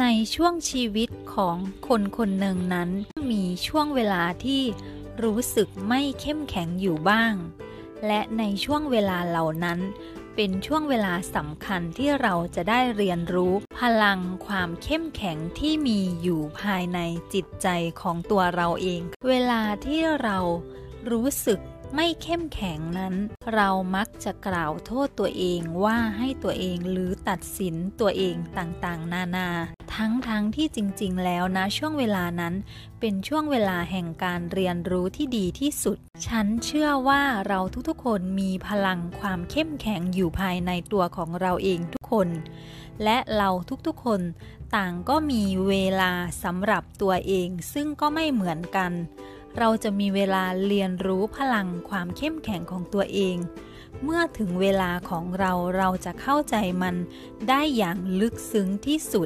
ในช่วงชีวิตของคนคนหนึ่งนั้น มีช่วงเวลาที่รู้สึกไม่เข้มแข็งอยู่บ้าง และในช่วงเวลาเหล่านั้น เป็นช่วงเวลาสำคัญที่เราจะได้เรียนรู้พลังความเข้มแข็งที่มีอยู่ภายในจิตใจของตัวเราเอง เวลาที่เรารู้สึกไม่เข้มแข็งนั้น เรามักจะกล่าวโทษตัวเองว่าให้ตัวเองหรือตัดสินตัวเองต่างๆ นานา ทั้งๆทที่จริงๆ แล้วนะช่วงเวลานั้นเป็นช่วงเวลาแห่งการเรียนรู้ที่ดีที่สุด ฉันเชื่อว่าเราทุกๆ คนมีพลังความเข้มแข็งอยู่ภายในตัวของเราเองทุกคน และเราทุกๆ คนต่างก็มีเวลาสำหรับตัวเองซึ่งก็ไม่เหมือนกัน เราจะมีเวลาเรียนรู้พลังความเข้มแข็งของตัวเองเมื่อถึงเวลาของเราเราจะเข้าใจมันได้อย่างลึกซึ้งที่สุด